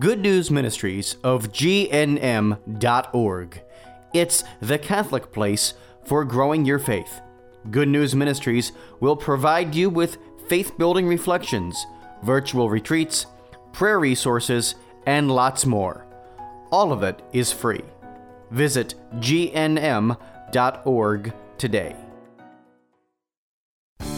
Good News Ministries of GNM.org. It's the Catholic place for growing your faith. Good News Ministries will provide you with faith building reflections, virtual retreats, prayer resources, and lots more. All of it is free. Visit gnm.org today.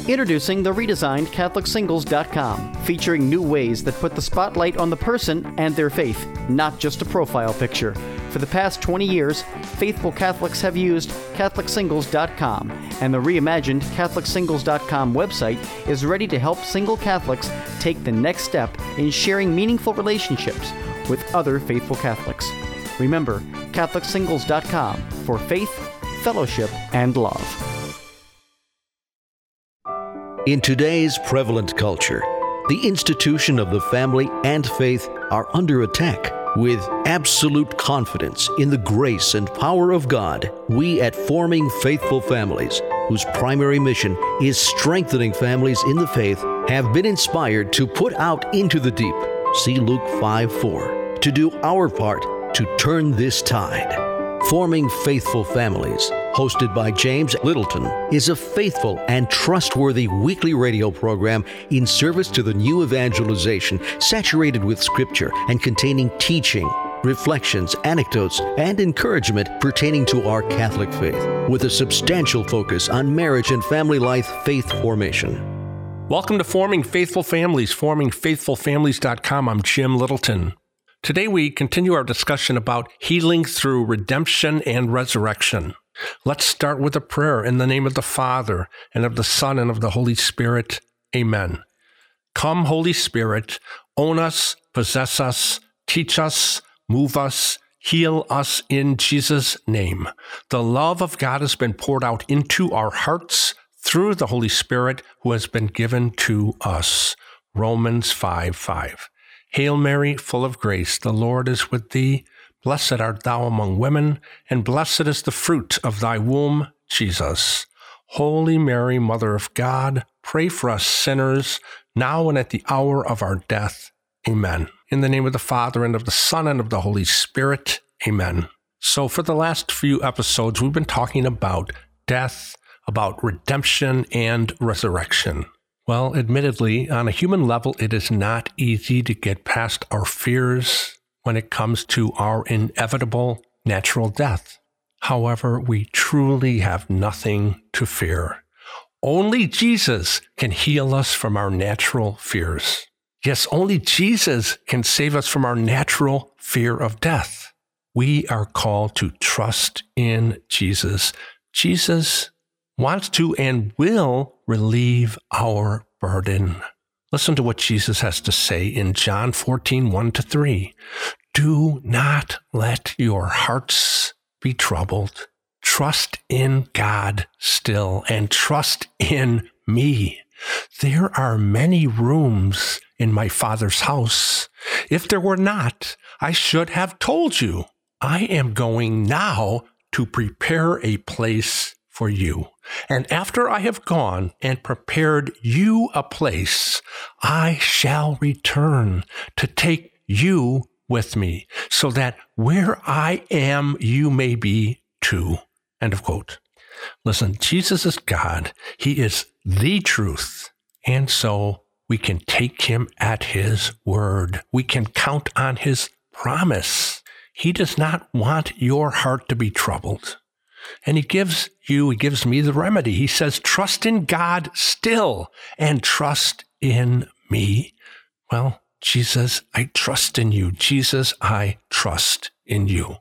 Introducing the redesigned CatholicSingles.com, featuring new ways that put the spotlight on the person and their faith, not just a profile picture. For the past 20 years, faithful Catholics have used CatholicSingles.com, and the reimagined CatholicSingles.com website is ready to help single Catholics take the next step in sharing meaningful relationships with other faithful Catholics. Remember, CatholicSingles.com for faith, fellowship, and love. In today's prevalent culture, the institution of the family and faith are under attack. With absolute confidence in the grace and power of God, we at Forming Faithful Families, whose primary mission is strengthening families in the faith, have been inspired to put out into the deep, see Luke 5 4, to do our part to turn this tide. Forming Faithful Families, hosted by James Littleton, is a faithful and trustworthy weekly radio program in service to the new evangelization, saturated with scripture and containing teaching, reflections, anecdotes, and encouragement pertaining to our Catholic faith, with a substantial focus on marriage and family life faith formation. Welcome to Forming Faithful Families, formingfaithfulfamilies.com. I'm Jim Littleton. Today we continue our discussion about healing through redemption and resurrection. Let's start with a prayer in the name of the Father, and of the Son, and of the Holy Spirit. Amen. Come, Holy Spirit, own us, possess us, teach us, move us, heal us in Jesus' name. The love of God has been poured out into our hearts through the Holy Spirit who has been given to us. Romans 5 5. Hail Mary, full of grace, the Lord is with thee. Blessed art thou among women, and blessed is the fruit of thy womb, Jesus. Holy Mary, Mother of God, pray for us sinners, now and at the hour of our death. Amen. In the name of the Father, and of the Son, and of the Holy Spirit. Amen. So, for the last few episodes, we've been talking about death, about redemption, and resurrection. Well, admittedly, on a human level, it is not easy to get past our fears when it comes to our inevitable natural death. However, we truly have nothing to fear. Only Jesus can heal us from our natural fears. Yes, only Jesus can save us from our natural fear of death. We are called to trust in Jesus. Jesus wants to and will relieve our burden. Listen to what Jesus has to say in John 14, 1 to 3. Do not let your hearts be troubled. Trust in God still and trust in me. There are many rooms in my Father's house. If there were not, I should have told you. I am going now to prepare a place for you. And after I have gone and prepared you a place, I shall return to take you with me, so that where I am, you may be too. End of quote. Listen, Jesus is God. He is the truth. And so we can take him at his word. We can count on his promise. He does not want your heart to be troubled. And he gives you, he gives me the remedy. He says, trust in God still and trust in me. Well, Jesus, I trust in you. Jesus, I trust in you.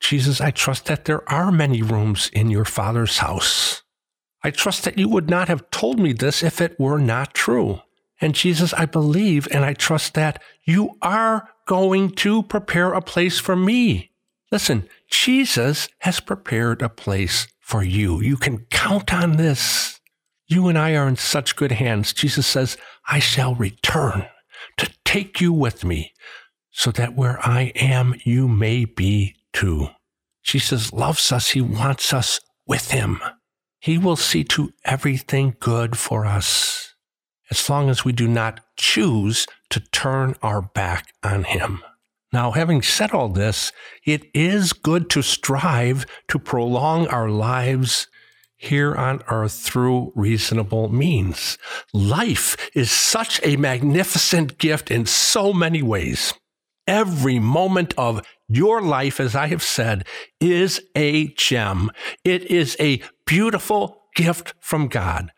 Jesus, I trust that there are many rooms in your Father's house. I trust that you would not have told me this if it were not true. And Jesus, I believe and I trust that you are going to prepare a place for me. Listen, Jesus has prepared a place for you. You can count on this. You and I are in such good hands. Jesus says, I shall return to take you with me so that where I am, you may be too. Jesus loves us. He wants us with him. He will see to everything good for us as long as we do not choose to turn our back on him. Now, having said all this, it is good to strive to prolong our lives here on earth through reasonable means. Life is such a magnificent gift in so many ways. Every moment of your life, as I have said, is a gem. It is a beautiful gift from God.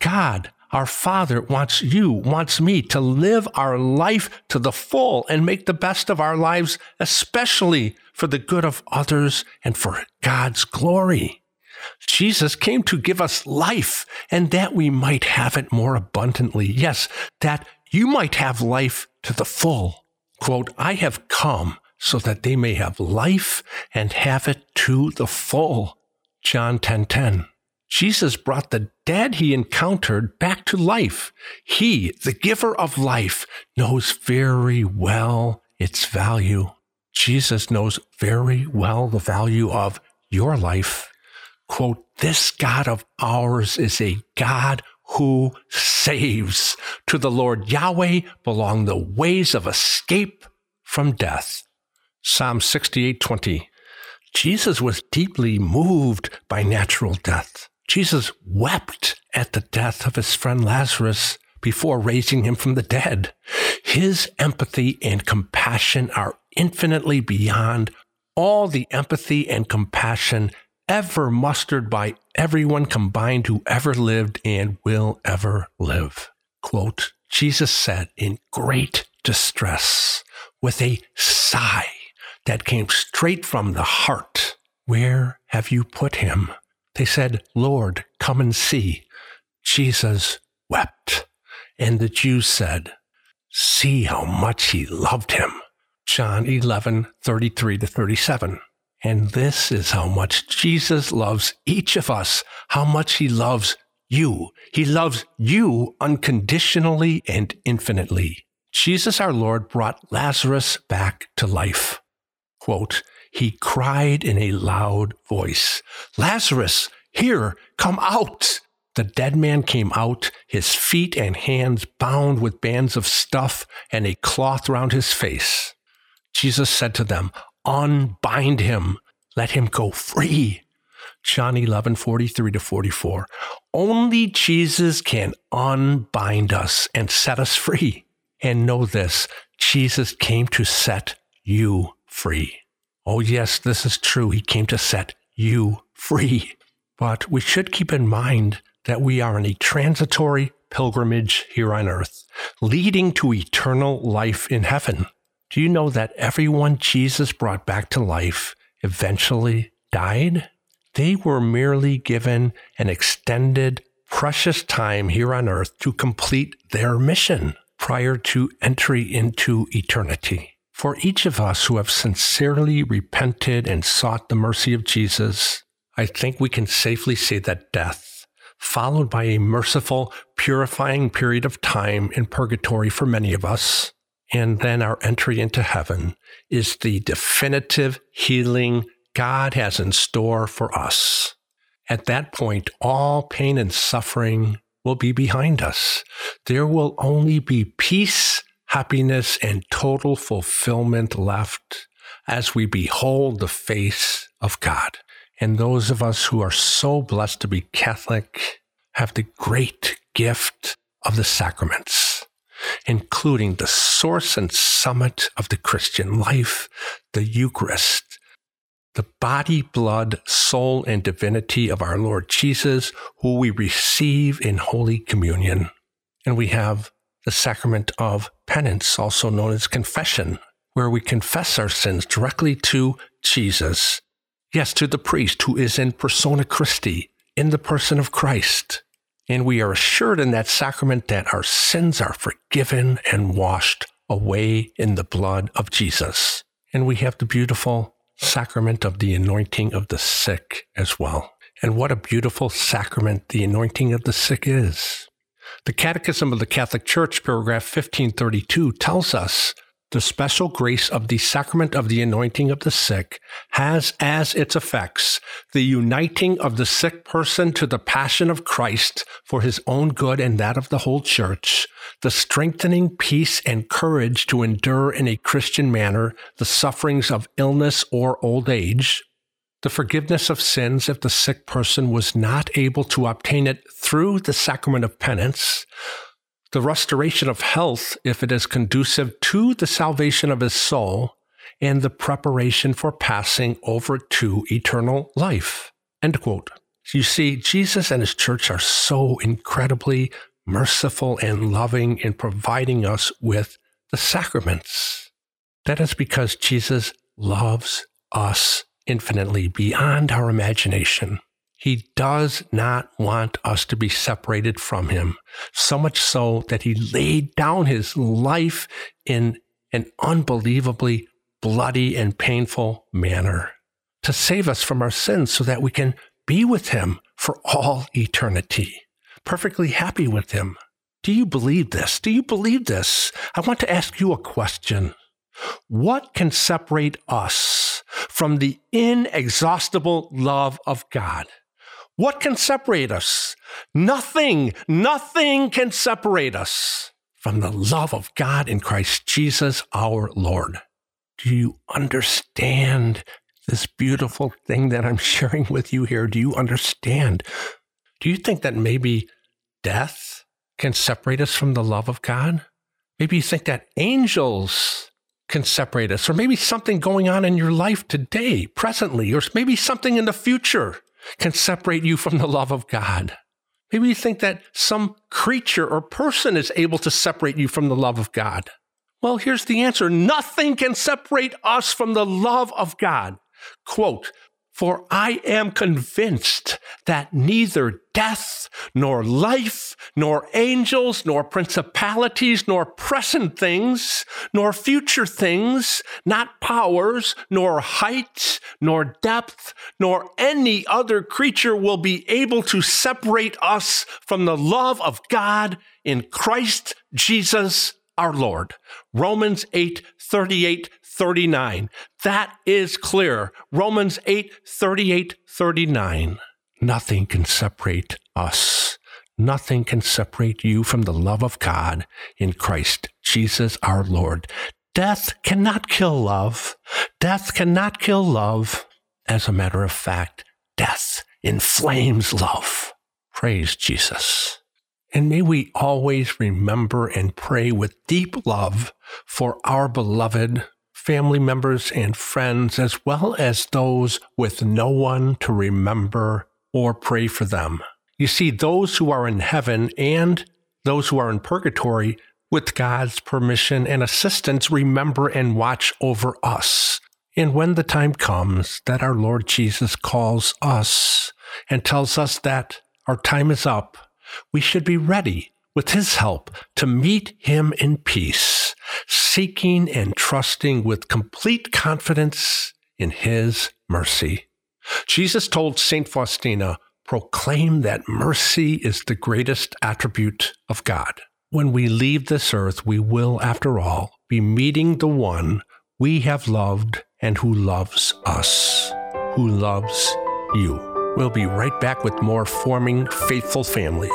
God, our Father, wants you, wants me to live our life to the full and make the best of our lives, especially for the good of others and for God's glory. Jesus came to give us life and that we might have it more abundantly. Yes, that you might have life to the full. Quote, I have come so that they may have life and have it to the full. John 10:10. 10, 10. Jesus brought the dead he encountered back to life. He, the giver of life, knows very well its value. Jesus knows very well the value of your life. Quote, this God of ours is a God who saves. To the Lord Yahweh belong the ways of escape from death. Psalm 68:20. Jesus was deeply moved by natural death. Jesus wept at the death of his friend Lazarus before raising him from the dead. His empathy and compassion are infinitely beyond all the empathy and compassion ever mustered by everyone combined who ever lived and will ever live. Quote, Jesus said in great distress with a sigh that came straight from the heart, Where have you put him? They said, Lord, come and see. Jesus wept. And the Jews said, See how much he loved him. John 11, 33 to 37. And this is how much Jesus loves each of us, how much he loves you. He loves you unconditionally and infinitely. Jesus our Lord brought Lazarus back to life. Quote, he cried in a loud voice, Lazarus, here, come out. The dead man came out, his feet and hands bound with bands of stuff and a cloth round his face. Jesus said to them, Unbind him, let him go free. John 11, 43 to 44. Only Jesus can unbind us and set us free. And know this Jesus came to set you free. Oh, yes, this is true. He came to set you free. But we should keep in mind that we are on a transitory pilgrimage here on earth, leading to eternal life in heaven. Do you know that everyone Jesus brought back to life eventually died? They were merely given an extended, precious time here on earth to complete their mission prior to entry into eternity. For each of us who have sincerely repented and sought the mercy of Jesus, I think we can safely say that death, followed by a merciful, purifying period of time in purgatory for many of us, and then our entry into heaven, is the definitive healing God has in store for us. At that point, all pain and suffering will be behind us. There will only be peace happiness and total fulfillment left as we behold the face of God. And those of us who are so blessed to be Catholic have the great gift of the sacraments, including the source and summit of the Christian life, the Eucharist, the body, blood, soul, and divinity of our Lord Jesus, who we receive in Holy Communion. And we have the sacrament of penance, also known as confession, where we confess our sins directly to Jesus. Yes, to the priest who is in persona Christi, in the person of Christ. And we are assured in that sacrament that our sins are forgiven and washed away in the blood of Jesus. And we have the beautiful sacrament of the anointing of the sick as well. And what a beautiful sacrament the anointing of the sick is. The Catechism of the Catholic Church, paragraph 1532, tells us the special grace of the sacrament of the anointing of the sick has as its effects the uniting of the sick person to the passion of Christ for his own good and that of the whole church, the strengthening peace and courage to endure in a Christian manner the sufferings of illness or old age, the forgiveness of sins if the sick person was not able to obtain it through the sacrament of penance, the restoration of health if it is conducive to the salvation of his soul, and the preparation for passing over to eternal life. End quote. You see, Jesus and his church are so incredibly merciful and loving in providing us with the sacraments. That is because Jesus loves us infinitely beyond our imagination. He does not want us to be separated from him, so much so that he laid down his life in an unbelievably bloody and painful manner to save us from our sins so that we can be with him for all eternity, perfectly happy with him. Do you believe this? Do you believe this? I want to ask you a question. What can separate us from the inexhaustible love of God? What can separate us? Nothing, nothing can separate us from the love of God in Christ Jesus our Lord. Do you understand this beautiful thing that I'm sharing with you here? Do you understand? Do you think that maybe death can separate us from the love of God? Maybe you think that angels can separate us, or maybe something going on in your life today, presently, or maybe something in the future can separate you from the love of God. Maybe you think that some creature or person is able to separate you from the love of God. Well, here's the answer nothing can separate us from the love of God. Quote, for I am convinced that neither death, nor life, nor angels, nor principalities, nor present things, nor future things, not powers, nor height, nor depth, nor any other creature will be able to separate us from the love of God in Christ Jesus our Lord. Romans 8 38 39. That is clear. Romans 8 38 39. Nothing can separate us. Nothing can separate you from the love of God in Christ Jesus our Lord. Death cannot kill love. Death cannot kill love. As a matter of fact, death inflames love. Praise Jesus. And may we always remember and pray with deep love for our beloved family members and friends, as well as those with no one to remember or pray for them. You see, those who are in heaven and those who are in purgatory, with God's permission and assistance, remember and watch over us. And when the time comes that our Lord Jesus calls us and tells us that our time is up, we should be ready with his help to meet him in peace, seeking and trusting with complete confidence in his mercy. Jesus told St. Faustina, proclaim that mercy is the greatest attribute of God. When we leave this earth, we will, after all, be meeting the one we have loved and who loves us, who loves you. We'll be right back with more forming faithful families.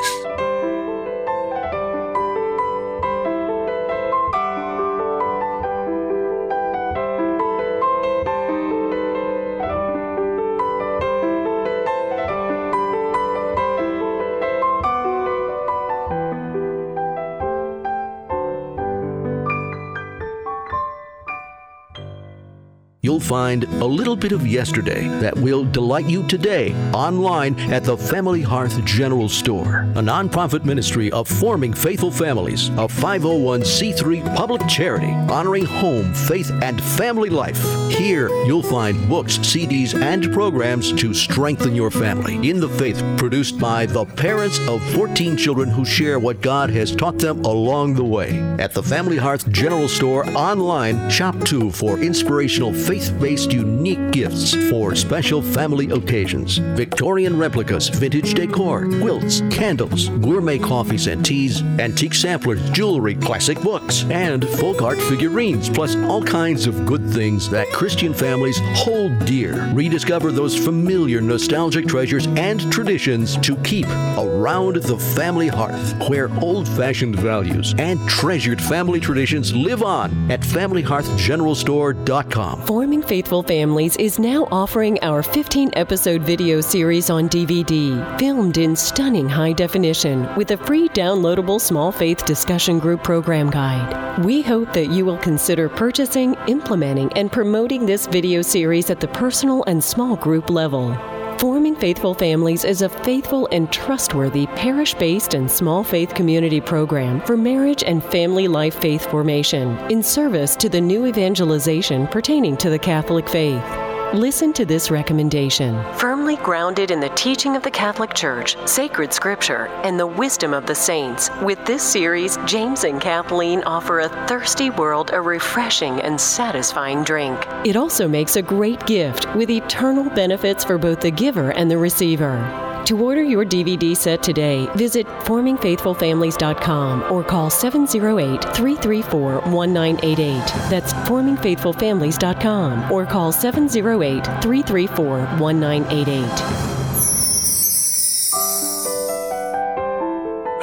You'll find a little bit of yesterday that will delight you today online at the Family Hearth General Store, a nonprofit ministry of forming faithful families, a 501c3 public charity honoring home, faith, and family life. Here, you'll find books, CDs, and programs to strengthen your family in the faith produced by the parents of 14 children who share what God has taught them along the way. At the Family Hearth General Store online, shop too for inspirational faith faith based unique gifts for special family occasions. Victorian replicas, vintage decor, quilts, candles, gourmet coffees and teas, antique samplers, jewelry, classic books, and folk art figurines, plus all kinds of good things that Christian families hold dear. Rediscover those familiar nostalgic treasures and traditions to keep around the family hearth, where old fashioned values and treasured family traditions live on at FamilyHearthGeneralStore.com. Faithful Families is now offering our 15 episode video series on DVD, filmed in stunning high definition with a free downloadable small faith discussion group program guide. We hope that you will consider purchasing, implementing, and promoting this video series at the personal and small group level. Forming Faithful Families is a faithful and trustworthy parish based and small faith community program for marriage and family life faith formation in service to the new evangelization pertaining to the Catholic faith. Listen to this recommendation. Firmly grounded in the teaching of the Catholic Church, sacred scripture, and the wisdom of the saints, with this series, James and Kathleen offer a thirsty world a refreshing and satisfying drink. It also makes a great gift with eternal benefits for both the giver and the receiver. To order your DVD set today, visit formingfaithfulfamilies.com or call 708 334 1988. That's formingfaithfulfamilies.com or call 708 334 1988.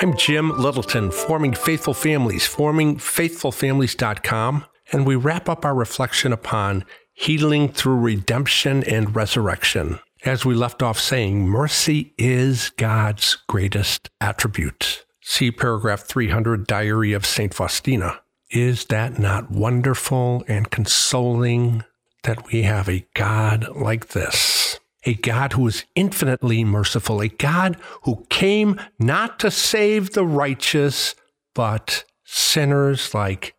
I'm Jim Littleton, Forming Faithful Families, formingfaithfulfamilies.com, and we wrap up our reflection upon healing through redemption and resurrection as we left off saying, mercy is God's greatest attribute. See paragraph 300, Diary of St. Faustina. Is that not wonderful and consoling that we have a God like this? A God who is infinitely merciful, a God who came not to save the righteous, but sinners like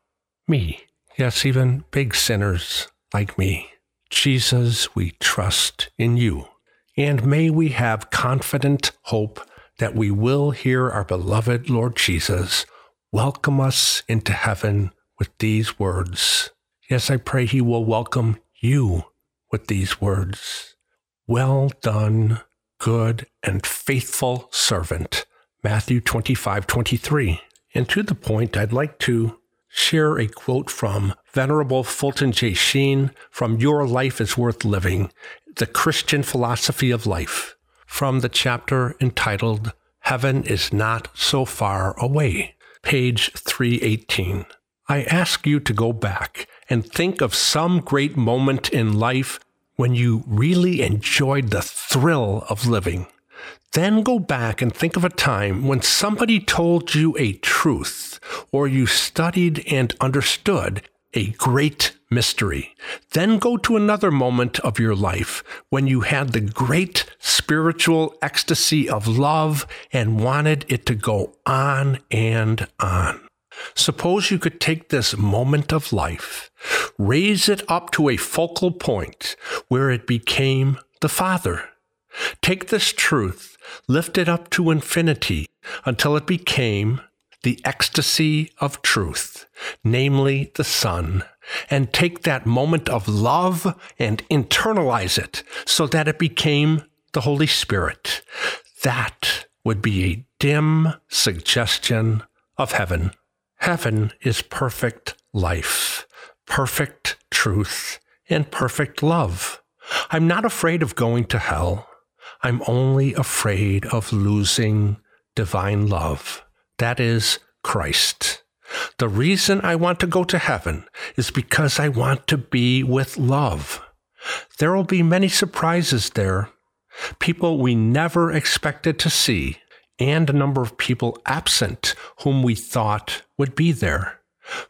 me. Yes, even big sinners like me. Jesus, we trust in you. And may we have confident hope that we will hear our beloved Lord Jesus welcome us into heaven with these words. Yes, I pray he will welcome you with these words. Well done, good and faithful servant. Matthew 25, 23. And to the point, I'd like to share a quote from Venerable Fulton J. Sheen from Your Life is Worth Living the Christian Philosophy of Life from the chapter entitled Heaven is Not So Far Away, page 318. I ask you to go back and think of some great moment in life when you really enjoyed the thrill of living. Then go back and think of a time when somebody told you a truth or you studied and understood a great mystery. Then go to another moment of your life when you had the great spiritual ecstasy of love and wanted it to go on and on. Suppose you could take this moment of life, raise it up to a focal point where it became the Father. Take this truth, lift it up to infinity until it became the ecstasy of truth, namely the Son, and take that moment of love and internalize it so that it became the Holy Spirit. That would be a dim suggestion of heaven. Heaven is perfect life, perfect truth, and perfect love. I'm not afraid of going to hell. I'm only afraid of losing divine love. That is Christ. The reason I want to go to heaven is because I want to be with love. There will be many surprises there, people we never expected to see, and a number of people absent whom we thought would be there.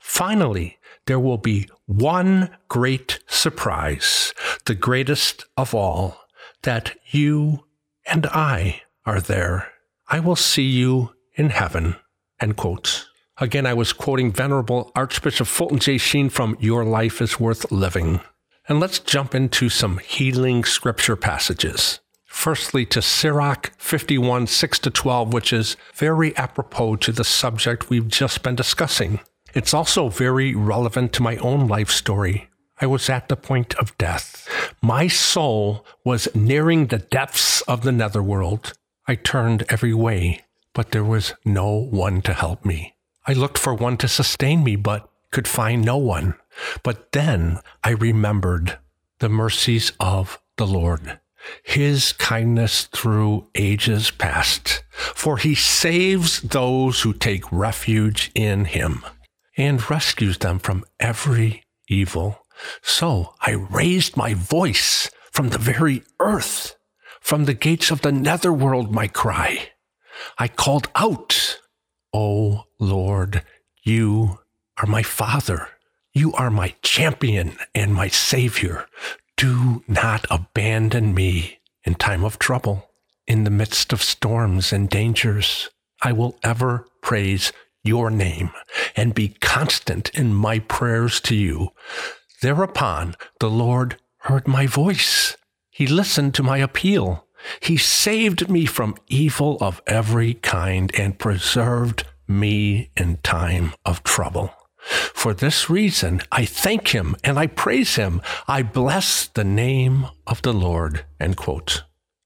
Finally, there will be one great surprise, the greatest of all, that you and I are there. I will see you in heaven. End quotes. Again, I was quoting Venerable Archbishop Fulton J. Sheen from Your Life is Worth Living. And let's jump into some healing scripture passages. Firstly, to Sirach 51, 6 to 12, which is very apropos to the subject we've just been discussing. It's also very relevant to my own life story. I was at the point of death. My soul was nearing the depths of the netherworld. I turned every way, but there was no one to help me. I looked for one to sustain me, but could find no one. But then I remembered the mercies of the Lord, his kindness through ages past, for he saves those who take refuge in him and rescues them from every evil. So I raised my voice from the very earth, from the gates of the netherworld, my cry. I called out, O Lord, you are my Father. You are my champion and my Savior. Do not abandon me in time of trouble. In the midst of storms and dangers, I will ever praise your name and be constant in my prayers to you. Thereupon the Lord heard my voice. He listened to my appeal. He saved me from evil of every kind and preserved me in time of trouble. For this reason, I thank him and I praise him. I bless the name of the Lord. End quote.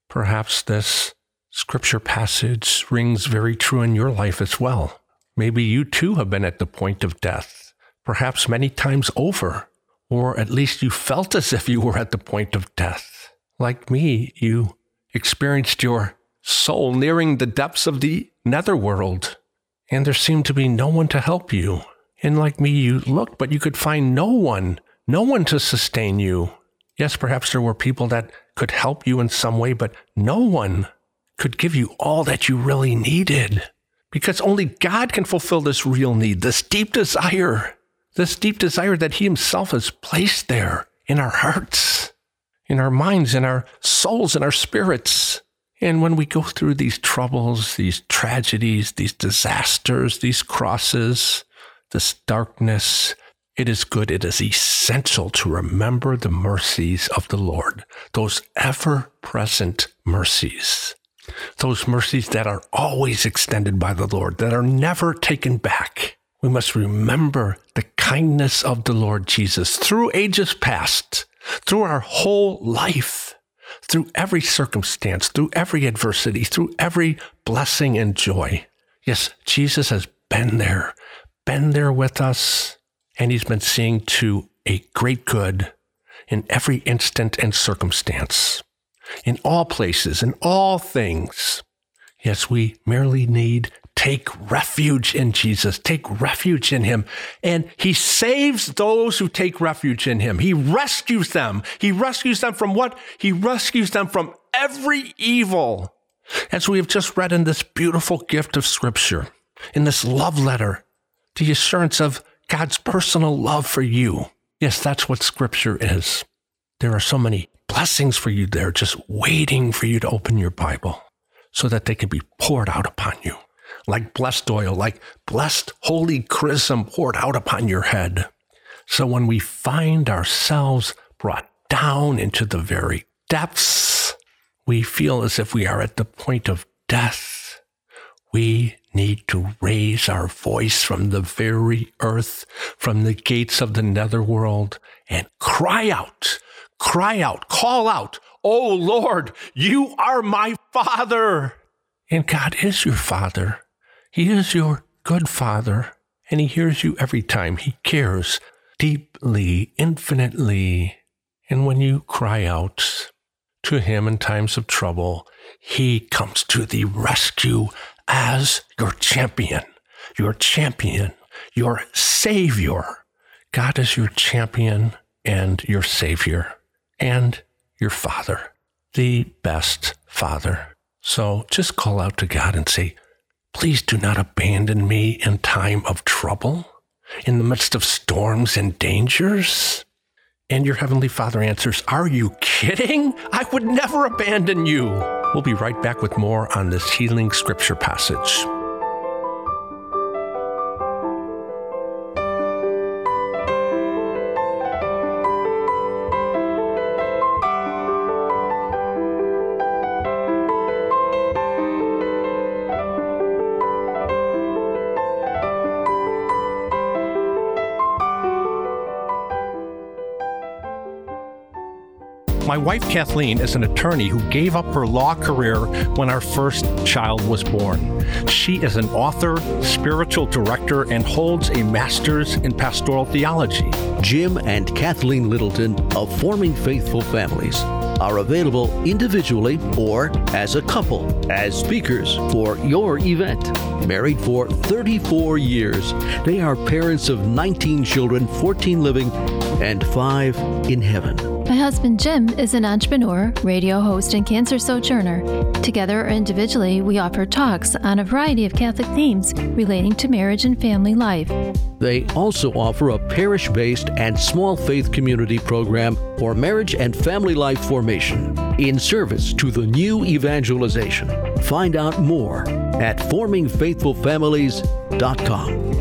Perhaps this scripture passage rings very true in your life as well. Maybe you too have been at the point of death, perhaps many times over or at least you felt as if you were at the point of death. Like me, you experienced your soul nearing the depths of the netherworld, and there seemed to be no one to help you. And like me, you looked, but you could find no one, no one to sustain you. Yes, perhaps there were people that could help you in some way, but no one could give you all that you really needed. Because only God can fulfill this real need, this deep desire this deep desire that He Himself has placed there in our hearts, in our minds, in our souls, in our spirits. And when we go through these troubles, these tragedies, these disasters, these crosses, this darkness, it is good, it is essential to remember the mercies of the Lord, those ever present mercies, those mercies that are always extended by the Lord, that are never taken back. We must remember the kindness of the Lord Jesus through ages past, through our whole life, through every circumstance, through every adversity, through every blessing and joy. Yes, Jesus has been there, been there with us, and he's been seeing to a great good in every instant and circumstance, in all places, in all things. Yes, we merely need take refuge in Jesus, take refuge in him. And he saves those who take refuge in him. He rescues them. He rescues them from what? He rescues them from every evil. As we have just read in this beautiful gift of scripture, in this love letter, the assurance of God's personal love for you. Yes, that's what scripture is. There are so many blessings for you there, just waiting for you to open your Bible so that they can be poured out upon you like blessed oil, like blessed holy chrism poured out upon your head. So when we find ourselves brought down into the very depths, we feel as if we are at the point of death. We need to raise our voice from the very earth, from the gates of the netherworld, and cry out, cry out, call out, Oh Lord, you are my Father. And God is your Father. He is your good Father, and He hears you every time. He cares deeply, infinitely. And when you cry out to Him in times of trouble, He comes to the rescue as your champion, your champion, your Savior. God is your champion and your Savior and your Father, the best Father. So just call out to God and say, Please do not abandon me in time of trouble, in the midst of storms and dangers. And your Heavenly Father answers, Are you kidding? I would never abandon you. We'll be right back with more on this healing scripture passage. My wife Kathleen is an attorney who gave up her law career when our first child was born. She is an author, spiritual director, and holds a master's in pastoral theology. Jim and Kathleen Littleton of Forming Faithful Families are available individually or as a couple as speakers for your event. Married for 34 years, they are parents of 19 children, 14 living, and 5 in heaven. Husband Jim is an entrepreneur, radio host, and cancer sojourner. Together or individually, we offer talks on a variety of Catholic themes relating to marriage and family life. They also offer a parish based and small faith community program for marriage and family life formation in service to the new evangelization. Find out more at formingfaithfulfamilies.com.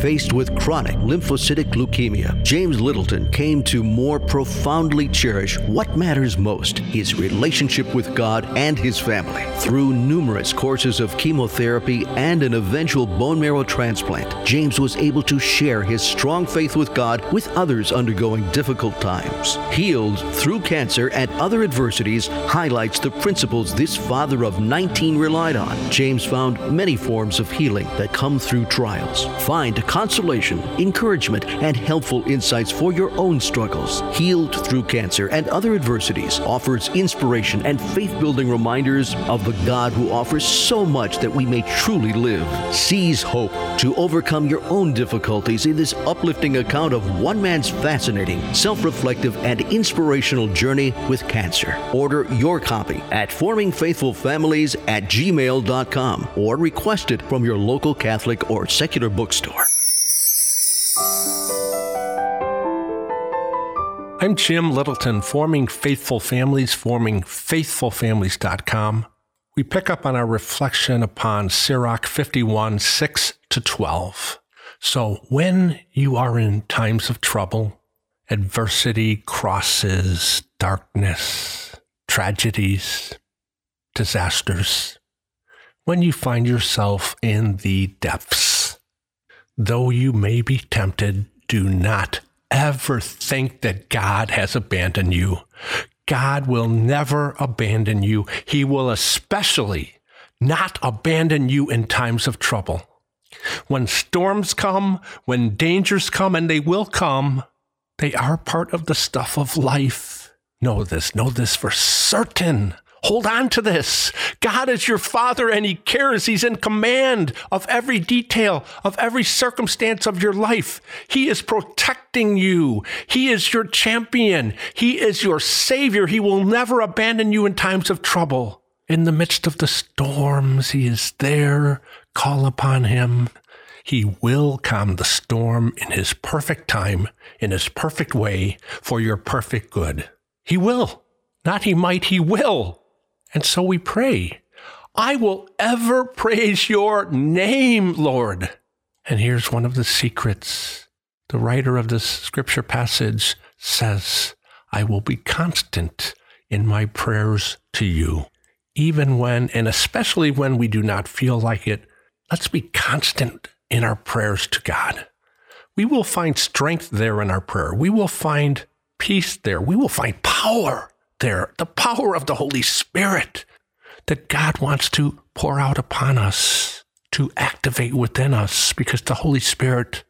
Faced with chronic lymphocytic leukemia, James Littleton came to more profoundly cherish what matters most his relationship with God and his family. Through numerous courses of chemotherapy and an eventual bone marrow transplant, James was able to share his strong faith with God with others undergoing difficult times. Healed through cancer and other adversities highlights the principles this father of 19 relied on. James found many forms of healing that come through trials. Find consolation, encouragement, and helpful insights for your own struggles. Healed through cancer and other adversities offers inspiration and faith building reminders of the God who offers so much that we may truly live. Seize hope to overcome your own difficulties in this uplifting account of one man's fascinating, self reflective, and inspirational journey with cancer. Order your copy at formingfaithfulfamilies at gmail.com or request it from your local Catholic or secular bookstore. I'm Jim Littleton, forming faithful families, forming faithfulfamilies.com. We pick up on our reflection upon Sirach 51, 6 to 12. So when you are in times of trouble, adversity, crosses, darkness, tragedies, disasters, when you find yourself in the depths, though you may be tempted, do not ever think that God has abandoned you. God will never abandon you. He will especially not abandon you in times of trouble. When storms come, when dangers come, and they will come, they are part of the stuff of life. Know this, know this for certain. Hold on to this. God is your father and he cares. He's in command of every detail, of every circumstance of your life. He is protecting you. He is your champion. He is your savior. He will never abandon you in times of trouble. In the midst of the storms, he is there. Call upon him. He will calm the storm in his perfect time, in his perfect way, for your perfect good. He will. Not he might, he will. And so we pray, I will ever praise your name, Lord. And here's one of the secrets. The writer of this scripture passage says, I will be constant in my prayers to you. Even when, and especially when we do not feel like it, let's be constant in our prayers to God. We will find strength there in our prayer. We will find peace there. We will find power there, the power of the Holy Spirit that God wants to pour out upon us, to activate within us, because the Holy Spirit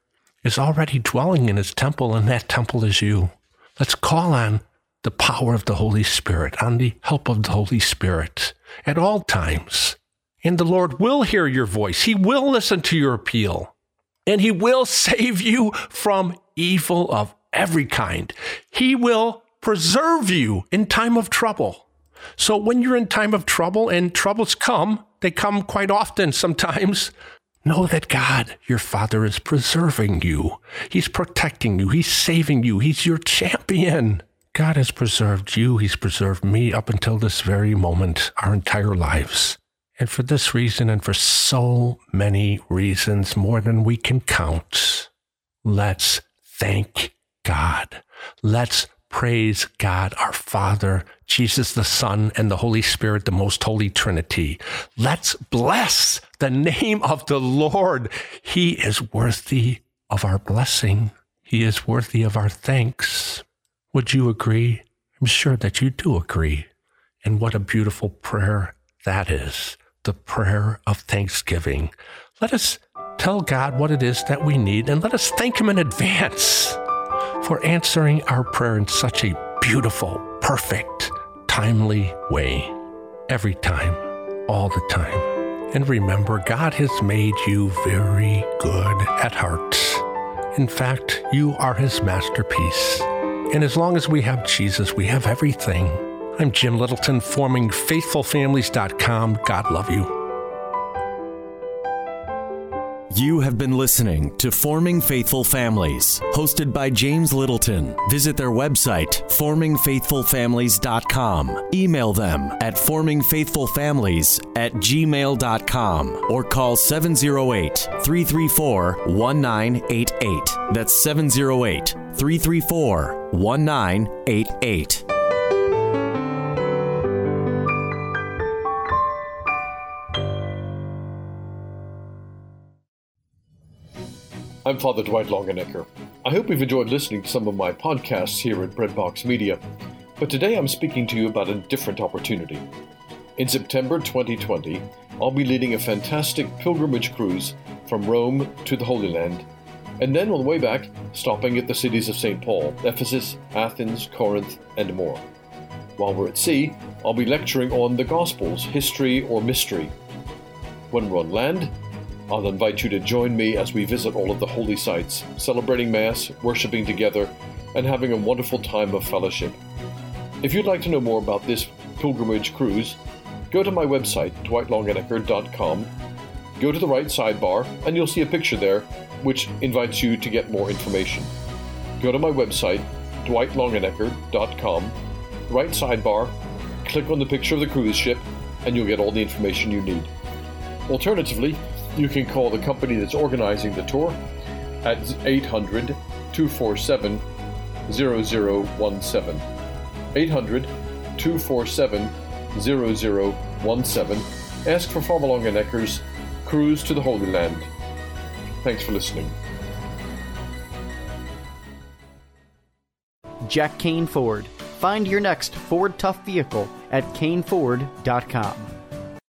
is already dwelling in his temple, and that temple is you. Let's call on the power of the Holy Spirit, on the help of the Holy Spirit at all times. And the Lord will hear your voice. He will listen to your appeal, and He will save you from evil of every kind. He will preserve you in time of trouble. So when you're in time of trouble and troubles come, they come quite often sometimes. Know that God, your Father, is preserving you. He's protecting you. He's saving you. He's your champion. God has preserved you. He's preserved me up until this very moment, our entire lives. And for this reason, and for so many reasons, more than we can count, let's thank God. Let's Praise God, our Father, Jesus the Son, and the Holy Spirit, the most holy Trinity. Let's bless the name of the Lord. He is worthy of our blessing. He is worthy of our thanks. Would you agree? I'm sure that you do agree. And what a beautiful prayer that is the prayer of thanksgiving. Let us tell God what it is that we need and let us thank Him in advance for answering our prayer in such a beautiful, perfect, timely way. Every time, all the time. And remember, God has made you very good at heart. In fact, you are His masterpiece. And as long as we have Jesus, we have everything. I'm Jim Littleton, forming faithfulfamilies.com. God love you. You have been listening to Forming Faithful Families, hosted by James Littleton. Visit their website, formingfaithfulfamilies.com. Email them at formingfaithfulfamilies at gmail.com or call 708 334 1988. That's 708 334 1988. I'm Father Dwight Longenecker. I hope you've enjoyed listening to some of my podcasts here at Breadbox Media, but today I'm speaking to you about a different opportunity. In September 2020, I'll be leading a fantastic pilgrimage cruise from Rome to the Holy Land, and then on the way back, stopping at the cities of St. Paul, Ephesus, Athens, Corinth, and more. While we're at sea, I'll be lecturing on the Gospels, history or mystery. When we're on land, I'll invite you to join me as we visit all of the holy sites, celebrating Mass, worshiping together, and having a wonderful time of fellowship. If you'd like to know more about this pilgrimage cruise, go to my website, dwightlongenecker.com, go to the right sidebar, and you'll see a picture there which invites you to get more information. Go to my website, dwightlongenecker.com, right sidebar, click on the picture of the cruise ship, and you'll get all the information you need. Alternatively, you can call the company that's organizing the tour at 800 247 0017. 800 247 0017. Ask for Father Longenecker's Cruise to the Holy Land. Thanks for listening. Jack Kane Ford. Find your next Ford Tough vehicle at caneford.com.